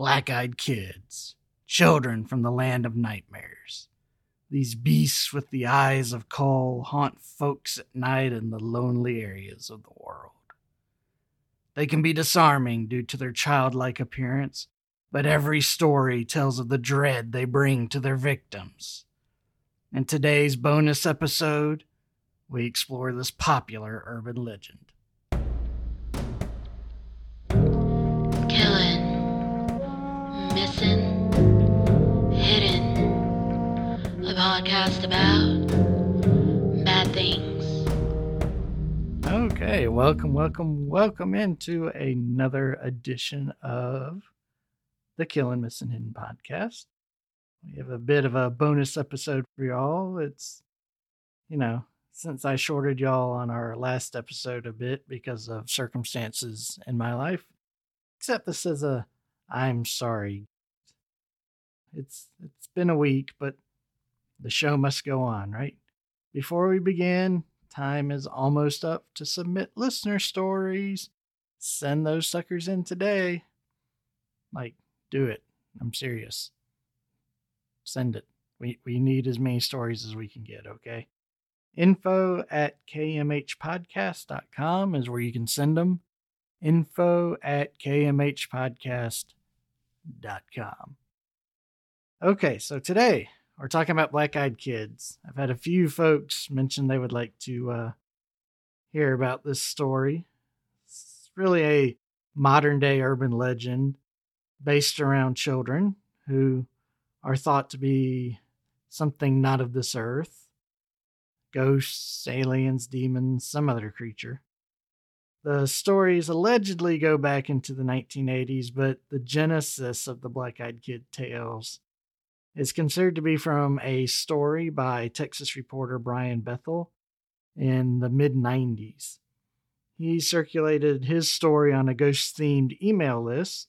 Black eyed kids, children from the land of nightmares. These beasts with the eyes of coal haunt folks at night in the lonely areas of the world. They can be disarming due to their childlike appearance, but every story tells of the dread they bring to their victims. In today's bonus episode, we explore this popular urban legend. Podcast about bad things. Okay, welcome, welcome, welcome into another edition of the Kill Killing Missing Hidden podcast. We have a bit of a bonus episode for y'all. It's, you know, since I shorted y'all on our last episode a bit because of circumstances in my life, except this is a I'm sorry. It's it's been a week, but the show must go on, right? Before we begin, time is almost up to submit listener stories. Send those suckers in today. Like, do it. I'm serious. Send it. We we need as many stories as we can get, okay? Info at kmhpodcast.com is where you can send them. Info at kmhpodcast.com. Okay, so today we're talking about black eyed kids. I've had a few folks mention they would like to uh, hear about this story. It's really a modern day urban legend based around children who are thought to be something not of this earth ghosts, aliens, demons, some other creature. The stories allegedly go back into the 1980s, but the genesis of the Black Eyed Kid tales is considered to be from a story by Texas reporter Brian Bethel in the mid 90s. He circulated his story on a ghost themed email list,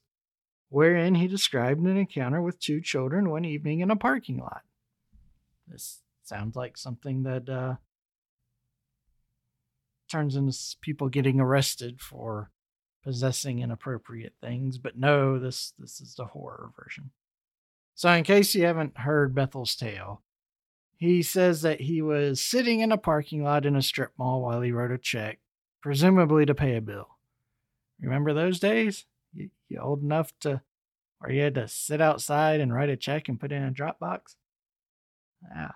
wherein he described an encounter with two children one evening in a parking lot. This sounds like something that uh, turns into people getting arrested for possessing inappropriate things. But no, this this is the horror version. So, in case you haven't heard Bethel's tale, he says that he was sitting in a parking lot in a strip mall while he wrote a check, presumably to pay a bill. Remember those days? You, old enough to where you had to sit outside and write a check and put it in a drop box? Yeah,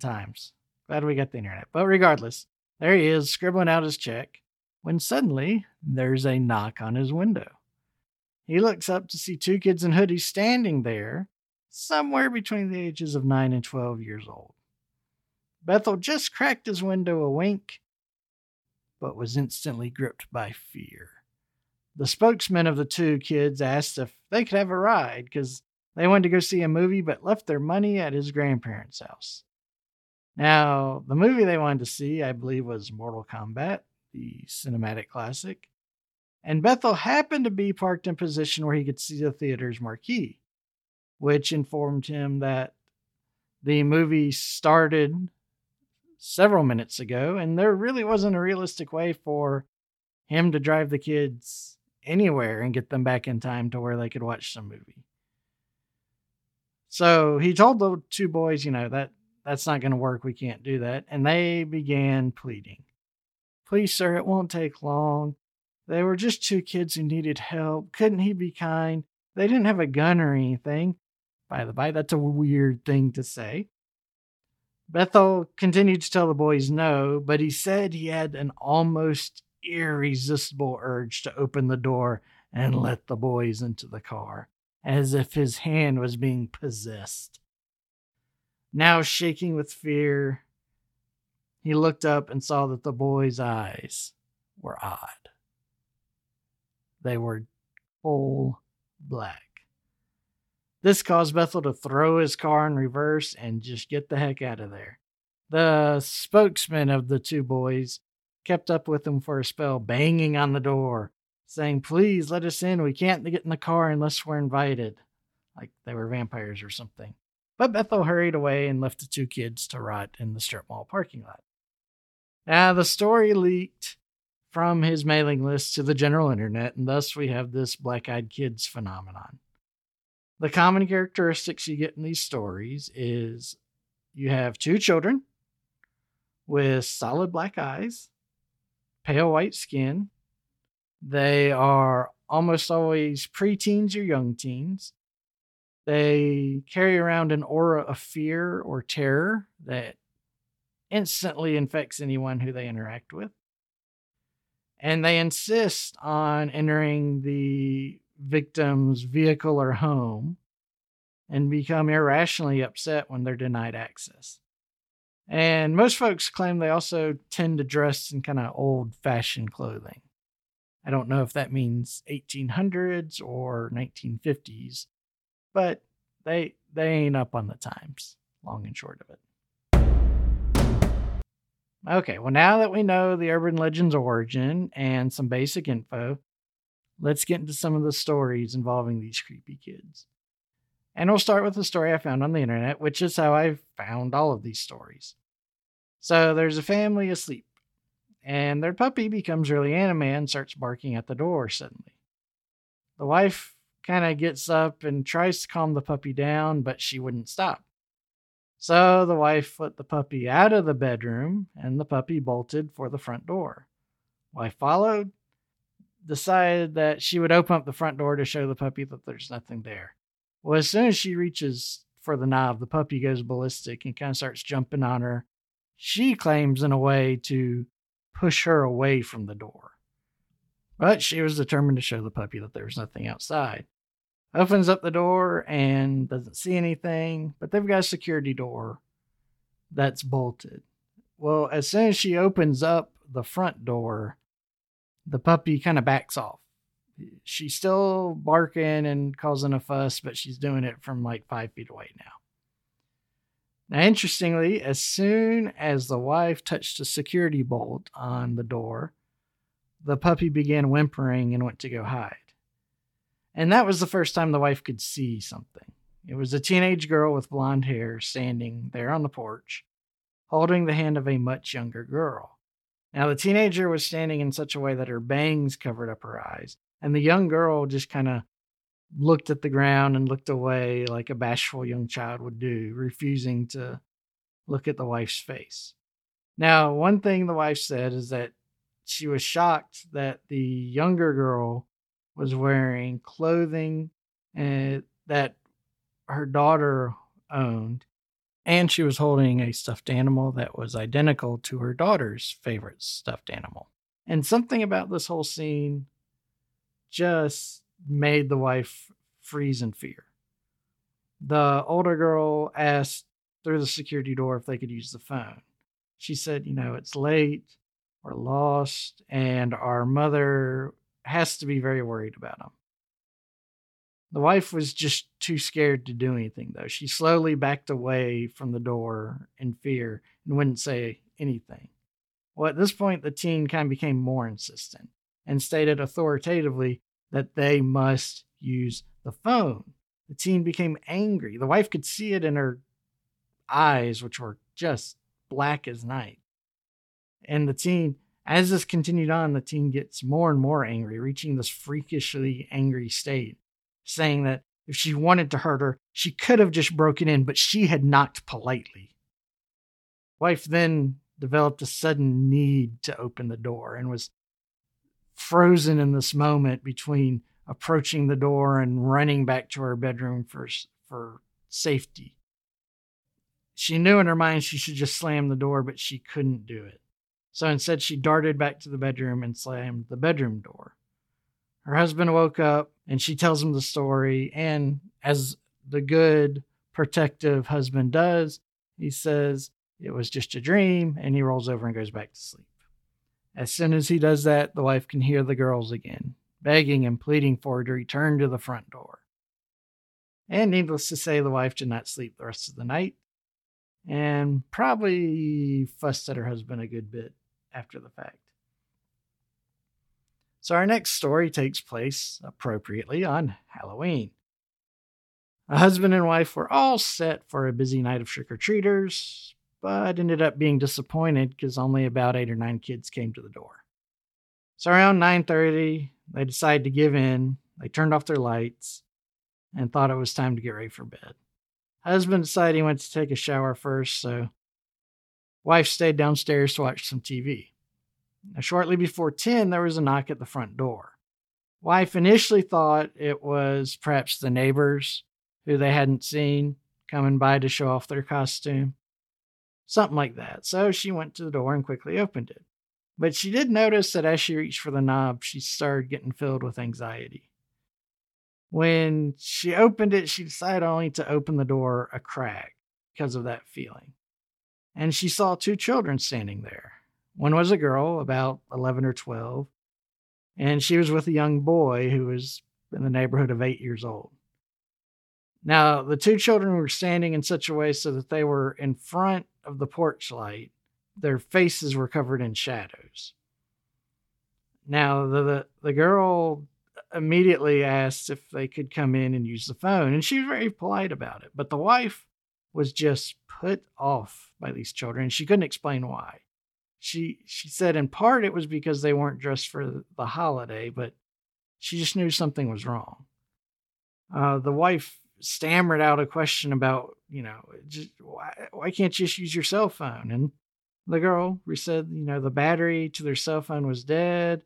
times. Glad we got the internet. But regardless, there he is, scribbling out his check, when suddenly there's a knock on his window. He looks up to see two kids in hoodies standing there, somewhere between the ages of 9 and 12 years old. Bethel just cracked his window a wink, but was instantly gripped by fear. The spokesman of the two kids asked if they could have a ride because they wanted to go see a movie but left their money at his grandparents' house. Now, the movie they wanted to see, I believe, was Mortal Kombat, the cinematic classic. And Bethel happened to be parked in position where he could see the theater's marquee, which informed him that the movie started several minutes ago, and there really wasn't a realistic way for him to drive the kids anywhere and get them back in time to where they could watch some movie. So he told the two boys, you know, that that's not going to work. We can't do that. And they began pleading. Please, sir, it won't take long. They were just two kids who needed help. Couldn't he be kind? They didn't have a gun or anything. By the by, that's a weird thing to say. Bethel continued to tell the boys no, but he said he had an almost irresistible urge to open the door and let the boys into the car, as if his hand was being possessed. Now shaking with fear, he looked up and saw that the boy's eyes were odd. They were coal black. This caused Bethel to throw his car in reverse and just get the heck out of there. The spokesman of the two boys kept up with him for a spell, banging on the door, saying, Please let us in. We can't get in the car unless we're invited. Like they were vampires or something. But Bethel hurried away and left the two kids to rot in the strip mall parking lot. Now, the story leaked from his mailing list to the general internet, and thus we have this black eyed kids phenomenon. The common characteristics you get in these stories is you have two children with solid black eyes, pale white skin. They are almost always preteens or young teens. They carry around an aura of fear or terror that instantly infects anyone who they interact with. And they insist on entering the victim's vehicle or home and become irrationally upset when they're denied access. And most folks claim they also tend to dress in kind of old fashioned clothing. I don't know if that means 1800s or 1950s, but they they ain't up on the times, long and short of it. Okay, well now that we know the urban legend's origin and some basic info, let's get into some of the stories involving these creepy kids. And we'll start with a story I found on the internet, which is how I found all of these stories. So there's a family asleep, and their puppy becomes really animated and starts barking at the door suddenly. The wife kind of gets up and tries to calm the puppy down, but she wouldn't stop. So the wife let the puppy out of the bedroom, and the puppy bolted for the front door. Wife followed, decided that she would open up the front door to show the puppy that there's nothing there. Well, as soon as she reaches for the knob, the puppy goes ballistic and kind of starts jumping on her. She claims, in a way, to push her away from the door. But she was determined to show the puppy that there was nothing outside. Opens up the door and doesn't see anything, but they've got a security door that's bolted. Well, as soon as she opens up the front door, the puppy kind of backs off she's still barking and causing a fuss, but she's doing it from like five feet away now. Now, interestingly, as soon as the wife touched a security bolt on the door, the puppy began whimpering and went to go hide. And that was the first time the wife could see something. It was a teenage girl with blonde hair standing there on the porch, holding the hand of a much younger girl. Now, the teenager was standing in such a way that her bangs covered up her eyes, and the young girl just kind of looked at the ground and looked away like a bashful young child would do, refusing to look at the wife's face. Now, one thing the wife said is that she was shocked that the younger girl was wearing clothing uh, that her daughter owned, and she was holding a stuffed animal that was identical to her daughter's favorite stuffed animal. And something about this whole scene just made the wife freeze in fear. The older girl asked through the security door if they could use the phone. She said, You know, it's late, we're lost, and our mother has to be very worried about them. The wife was just too scared to do anything, though. She slowly backed away from the door in fear and wouldn't say anything. Well, at this point, the teen kind of became more insistent and stated authoritatively that they must use the phone. The teen became angry. The wife could see it in her eyes, which were just black as night. And the teen, as this continued on, the teen gets more and more angry, reaching this freakishly angry state, saying that if she wanted to hurt her, she could have just broken in, but she had knocked politely. Wife then developed a sudden need to open the door and was frozen in this moment between approaching the door and running back to her bedroom for for safety. She knew in her mind she should just slam the door, but she couldn't do it. So instead, she darted back to the bedroom and slammed the bedroom door. Her husband woke up and she tells him the story. And as the good, protective husband does, he says, It was just a dream. And he rolls over and goes back to sleep. As soon as he does that, the wife can hear the girls again, begging and pleading for her to return to the front door. And needless to say, the wife did not sleep the rest of the night and probably fussed at her husband a good bit after the fact. So, our next story takes place appropriately on Halloween. A husband and wife were all set for a busy night of trick or treaters, but ended up being disappointed because only about eight or nine kids came to the door. So around 9:30, they decided to give in. They turned off their lights, and thought it was time to get ready for bed. Husband decided he went to take a shower first, so wife stayed downstairs to watch some TV. Now, shortly before 10, there was a knock at the front door. Wife initially thought it was perhaps the neighbors who they hadn't seen coming by to show off their costume. Something like that. So she went to the door and quickly opened it. But she did notice that as she reached for the knob, she started getting filled with anxiety. When she opened it, she decided only to open the door a crack because of that feeling. And she saw two children standing there. One was a girl, about 11 or 12, and she was with a young boy who was in the neighborhood of eight years old. Now, the two children were standing in such a way so that they were in front of the porch light. Their faces were covered in shadows. Now, the, the, the girl immediately asked if they could come in and use the phone, and she was very polite about it. But the wife was just put off by these children. She couldn't explain why. She she said in part it was because they weren't dressed for the holiday, but she just knew something was wrong. Uh, the wife stammered out a question about, you know, just why, why can't you just use your cell phone? And the girl we said, you know, the battery to their cell phone was dead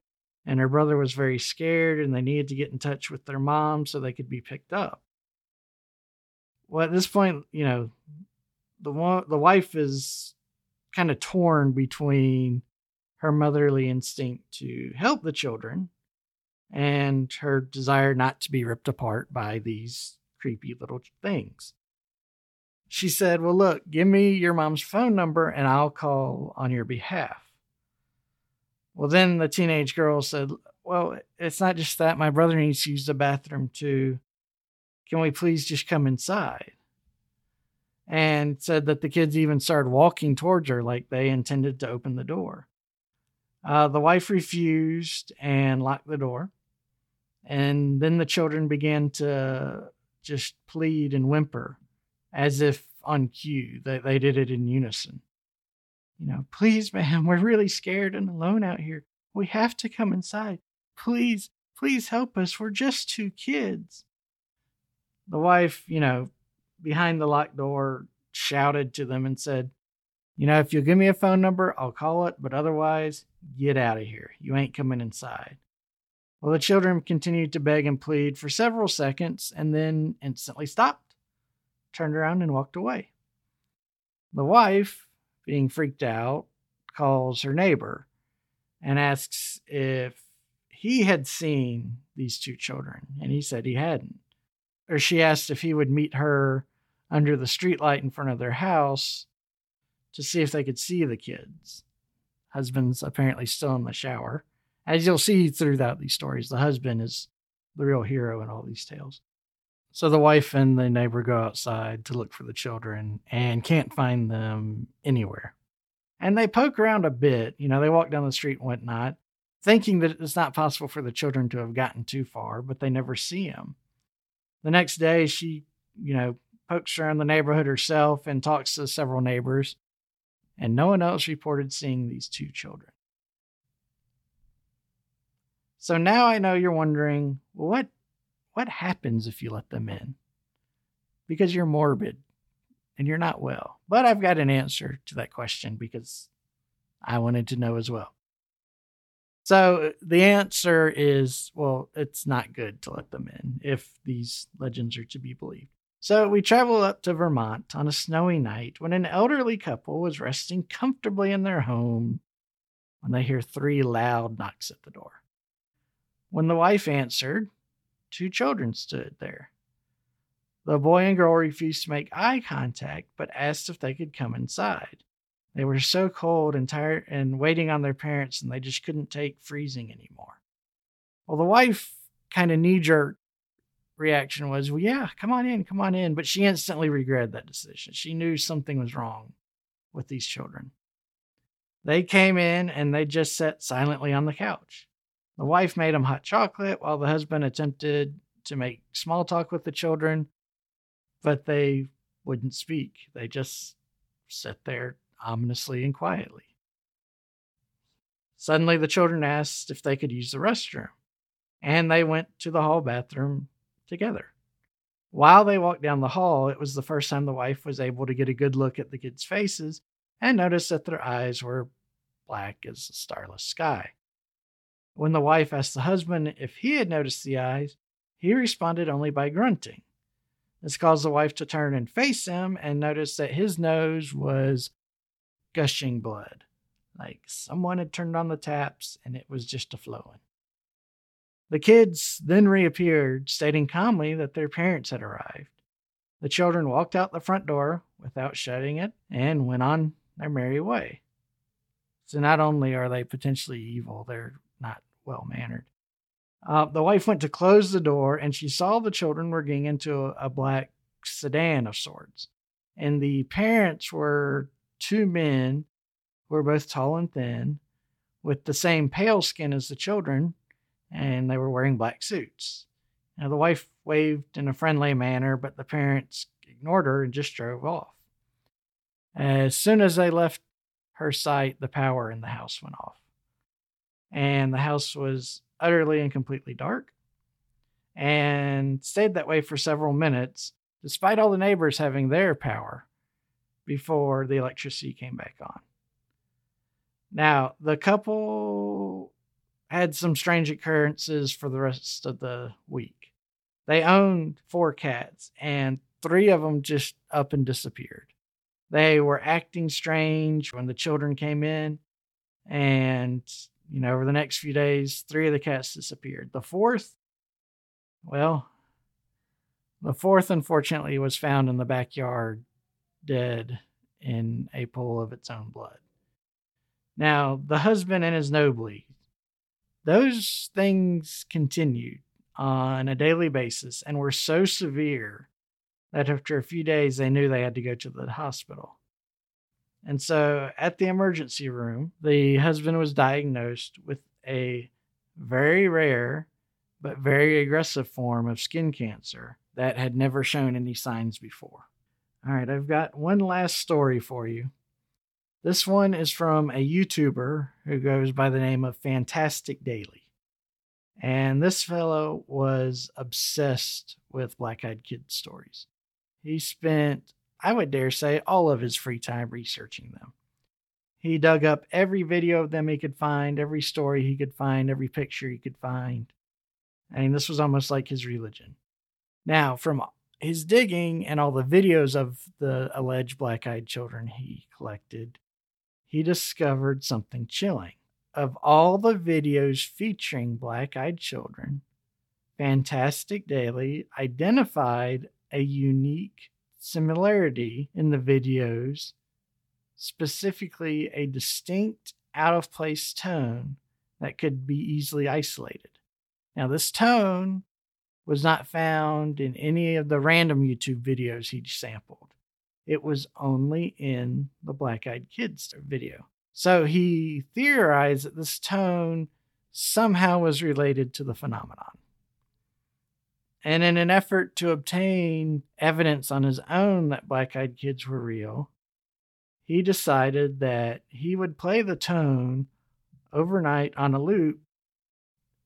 and her brother was very scared and they needed to get in touch with their mom so they could be picked up. Well, at this point, you know, the the wife is kind of torn between her motherly instinct to help the children and her desire not to be ripped apart by these creepy little things. She said, Well, look, give me your mom's phone number and I'll call on your behalf. Well, then the teenage girl said, Well, it's not just that. My brother needs to use the bathroom too. Can we please just come inside? And said that the kids even started walking towards her like they intended to open the door. Uh, the wife refused and locked the door. And then the children began to just plead and whimper as if on cue. They, they did it in unison you know, please, ma'am, we're really scared and alone out here. We have to come inside. Please, please help us. We're just two kids. The wife, you know, behind the locked door, shouted to them and said, You know, if you'll give me a phone number, I'll call it, but otherwise, get out of here. You ain't coming inside. Well, the children continued to beg and plead for several seconds and then instantly stopped, turned around, and walked away. The wife, being freaked out, calls her neighbor and asks if he had seen these two children, and he said he hadn't. Or she asked if he would meet her under the streetlight in front of their house to see if they could see the kids. Husband's apparently still in the shower. As you'll see throughout these stories, the husband is the real hero in all these tales. So the wife and the neighbor go outside to look for the children and can't find them anywhere. And they poke around a bit, you know, they walk down the street and whatnot, thinking that it's not possible for the children to have gotten too far, but they never see them. The next day, she, you know, pokes around the neighborhood herself and talks to several neighbors, and no one else reported seeing these two children. So now I know you're wondering, well, what what happens if you let them in? Because you're morbid and you're not well. But I've got an answer to that question because I wanted to know as well. So the answer is well, it's not good to let them in if these legends are to be believed. So we travel up to Vermont on a snowy night when an elderly couple was resting comfortably in their home when they hear three loud knocks at the door. When the wife answered, Two children stood there. The boy and girl refused to make eye contact, but asked if they could come inside. They were so cold and tired and waiting on their parents, and they just couldn't take freezing anymore. Well, the wife kind of knee jerk reaction was, Well, yeah, come on in, come on in. But she instantly regretted that decision. She knew something was wrong with these children. They came in and they just sat silently on the couch. The wife made them hot chocolate while the husband attempted to make small talk with the children, but they wouldn't speak. They just sat there ominously and quietly. Suddenly, the children asked if they could use the restroom, and they went to the hall bathroom together. While they walked down the hall, it was the first time the wife was able to get a good look at the kids' faces and notice that their eyes were black as the starless sky. When the wife asked the husband if he had noticed the eyes, he responded only by grunting. This caused the wife to turn and face him and notice that his nose was gushing blood, like someone had turned on the taps and it was just a flowing. The kids then reappeared, stating calmly that their parents had arrived. The children walked out the front door without shutting it and went on their merry way. So not only are they potentially evil, they're not well mannered. Uh, the wife went to close the door and she saw the children were getting into a, a black sedan of sorts. And the parents were two men who were both tall and thin, with the same pale skin as the children, and they were wearing black suits. Now, the wife waved in a friendly manner, but the parents ignored her and just drove off. As soon as they left her sight, the power in the house went off. And the house was utterly and completely dark and stayed that way for several minutes, despite all the neighbors having their power before the electricity came back on. Now, the couple had some strange occurrences for the rest of the week. They owned four cats, and three of them just up and disappeared. They were acting strange when the children came in, and you know, over the next few days, three of the cats disappeared. The fourth, well, the fourth, unfortunately, was found in the backyard dead in a pool of its own blood. Now, the husband and his nosebleed, those things continued on a daily basis and were so severe that after a few days they knew they had to go to the hospital. And so at the emergency room, the husband was diagnosed with a very rare but very aggressive form of skin cancer that had never shown any signs before. All right, I've got one last story for you. This one is from a YouTuber who goes by the name of Fantastic Daily. And this fellow was obsessed with Black Eyed Kid stories. He spent, I would dare say, all of his free time researching them. He dug up every video of them he could find, every story he could find, every picture he could find. I mean, this was almost like his religion. Now, from his digging and all the videos of the alleged black eyed children he collected, he discovered something chilling. Of all the videos featuring black eyed children, Fantastic Daily identified a unique similarity in the videos, specifically a distinct out of place tone that could be easily isolated. Now, this tone was not found in any of the random YouTube videos he sampled. It was only in the Black Eyed Kids video. So he theorized that this tone somehow was related to the phenomenon. And in an effort to obtain evidence on his own that Black Eyed Kids were real, he decided that he would play the tone overnight on a loop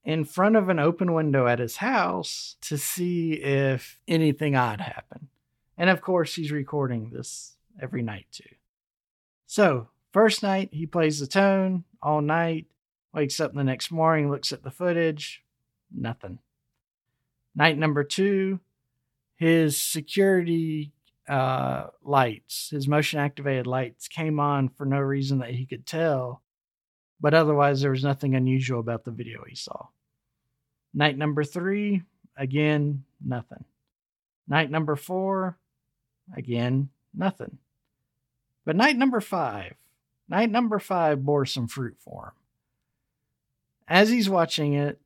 in front of an open window at his house to see if anything odd happened. And of course, he's recording this every night too. So, first night, he plays the tone all night, wakes up the next morning, looks at the footage, nothing. Night number two, his security uh, lights, his motion activated lights came on for no reason that he could tell, but otherwise, there was nothing unusual about the video he saw. Night number three, again, nothing. Night number four, again, nothing. But night number five, night number five bore some fruit for him. As he's watching it,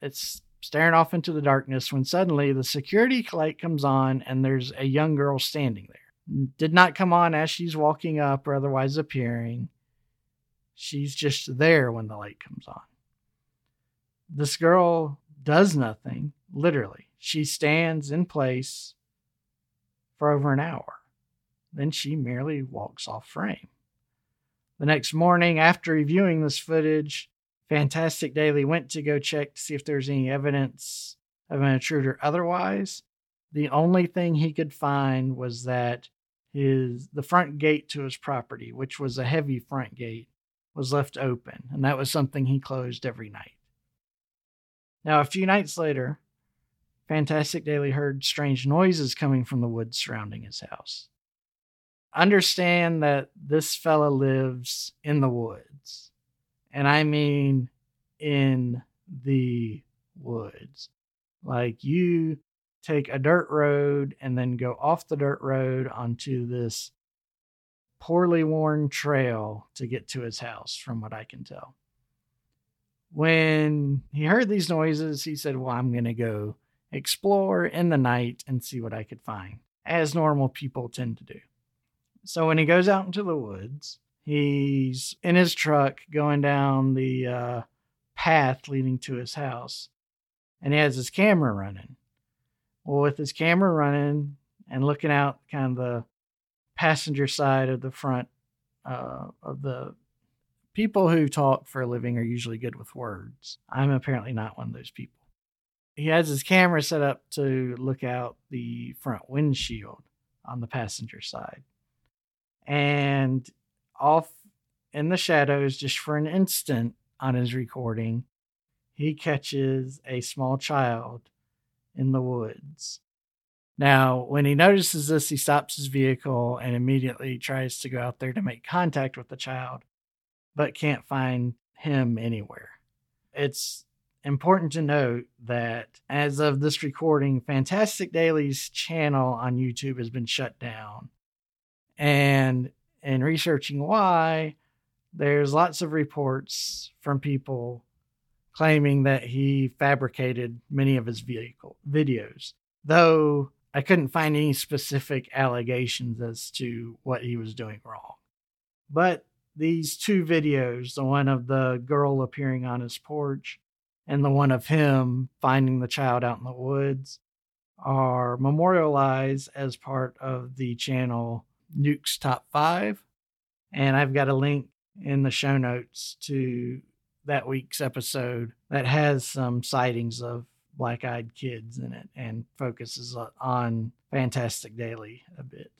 it's staring off into the darkness when suddenly the security light comes on and there's a young girl standing there. Did not come on as she's walking up or otherwise appearing. She's just there when the light comes on. This girl does nothing, literally. She stands in place for over an hour. Then she merely walks off frame. The next morning, after reviewing this footage, Fantastic Daily went to go check to see if there's any evidence of an intruder otherwise, The only thing he could find was that his the front gate to his property, which was a heavy front gate, was left open, and that was something he closed every night. Now, a few nights later, Fantastic Daily heard strange noises coming from the woods surrounding his house. Understand that this fella lives in the woods, and I mean in the woods. Like you take a dirt road and then go off the dirt road onto this poorly worn trail to get to his house, from what I can tell. When he heard these noises, he said, Well, I'm going to go explore in the night and see what I could find, as normal people tend to do. So when he goes out into the woods, he's in his truck going down the uh, path leading to his house, and he has his camera running. Well, with his camera running and looking out kind of the passenger side of the front uh, of the people who talk for a living are usually good with words. I'm apparently not one of those people. He has his camera set up to look out the front windshield on the passenger side. And off in the shadows, just for an instant on his recording, he catches a small child in the woods. Now, when he notices this, he stops his vehicle and immediately tries to go out there to make contact with the child, but can't find him anywhere. It's important to note that as of this recording, Fantastic Daily's channel on YouTube has been shut down. And in researching why, there's lots of reports from people claiming that he fabricated many of his vehicle videos, though I couldn't find any specific allegations as to what he was doing wrong. But these two videos, the one of the girl appearing on his porch and the one of him finding the child out in the woods, are memorialized as part of the channel Nuke's Top 5. And I've got a link in the show notes to that week's episode that has some sightings of black eyed kids in it and focuses on Fantastic Daily a bit.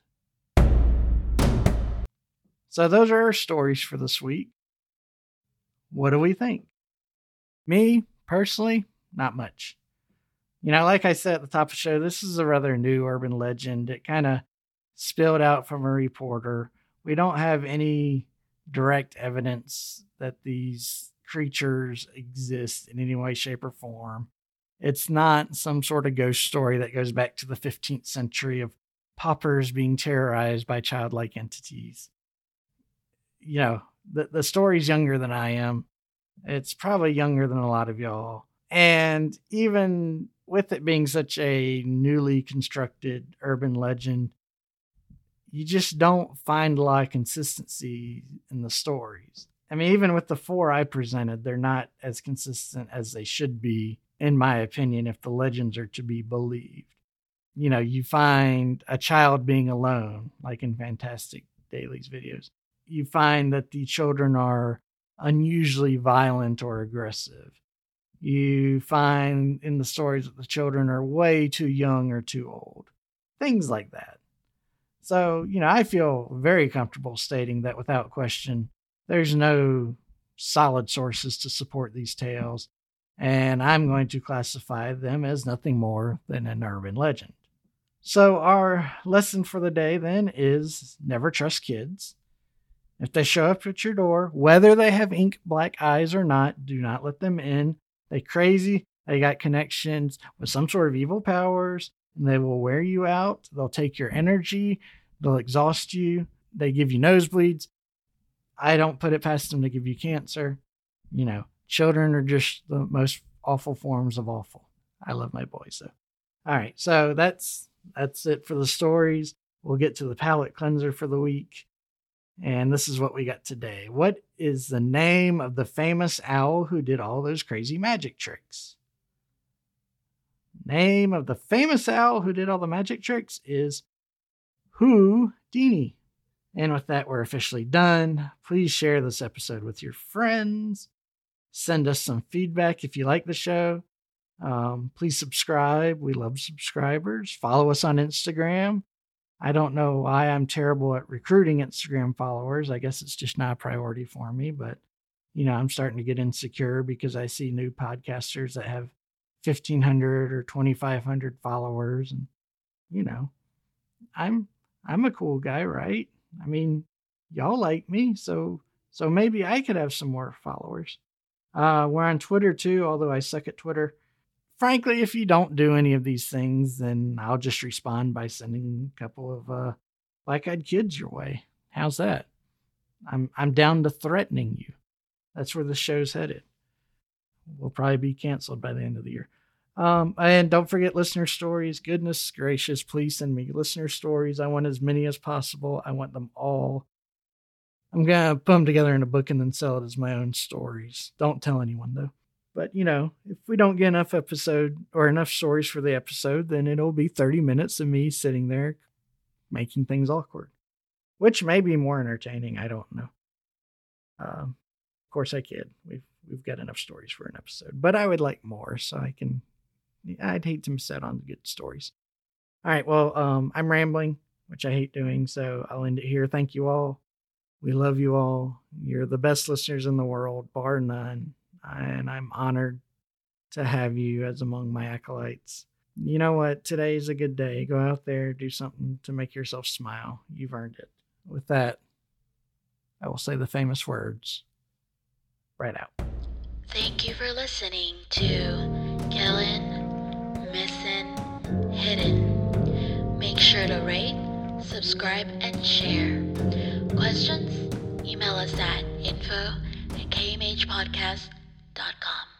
So, those are our stories for this week. What do we think? Me, personally, not much. You know, like I said at the top of the show, this is a rather new urban legend. It kind of spilled out from a reporter. We don't have any direct evidence that these creatures exist in any way, shape, or form. It's not some sort of ghost story that goes back to the 15th century of paupers being terrorized by childlike entities. You know, the, the story's younger than I am. It's probably younger than a lot of y'all. And even with it being such a newly constructed urban legend, you just don't find a lot of consistency in the stories. I mean, even with the four I presented, they're not as consistent as they should be, in my opinion, if the legends are to be believed. You know, you find a child being alone, like in Fantastic Daily's videos. You find that the children are unusually violent or aggressive. You find in the stories that the children are way too young or too old. Things like that. So, you know, I feel very comfortable stating that without question, there's no solid sources to support these tales, and I'm going to classify them as nothing more than an urban legend. So, our lesson for the day then is never trust kids. If they show up at your door, whether they have ink black eyes or not, do not let them in. They crazy. They got connections with some sort of evil powers, and they will wear you out. They'll take your energy. They'll exhaust you. They give you nosebleeds. I don't put it past them to give you cancer. You know, children are just the most awful forms of awful. I love my boys though. All right, so that's that's it for the stories. We'll get to the palate cleanser for the week. And this is what we got today. What is the name of the famous owl who did all those crazy magic tricks? Name of the famous owl who did all the magic tricks is Houdini. And with that, we're officially done. Please share this episode with your friends. Send us some feedback if you like the show. Um, please subscribe. We love subscribers. Follow us on Instagram. I don't know why I'm terrible at recruiting Instagram followers. I guess it's just not a priority for me, but you know, I'm starting to get insecure because I see new podcasters that have 1500 or 2500 followers and you know, I'm I'm a cool guy, right? I mean, y'all like me, so so maybe I could have some more followers. Uh, we're on Twitter too, although I suck at Twitter. Frankly, if you don't do any of these things, then I'll just respond by sending a couple of uh, black-eyed kids your way. How's that? I'm I'm down to threatening you. That's where the show's headed. We'll probably be canceled by the end of the year. Um, and don't forget listener stories. Goodness gracious, please send me listener stories. I want as many as possible. I want them all. I'm gonna put them together in a book and then sell it as my own stories. Don't tell anyone though. But you know, if we don't get enough episode or enough stories for the episode, then it'll be 30 minutes of me sitting there making things awkward, which may be more entertaining. I don't know. Um, of course, I kid. We've we've got enough stories for an episode, but I would like more so I can I'd hate to miss out on good stories. All right, well, um, I'm rambling, which I hate doing, so I'll end it here. Thank you all. We love you all. You're the best listeners in the world, bar none. And I'm honored to have you as among my acolytes. You know what? Today is a good day. Go out there, do something to make yourself smile. You've earned it. With that, I will say the famous words right out. Thank you for listening to Killed Missing Hidden. Make sure to rate, subscribe, and share. Questions? Email us at info at kmhpodcast.com dot com.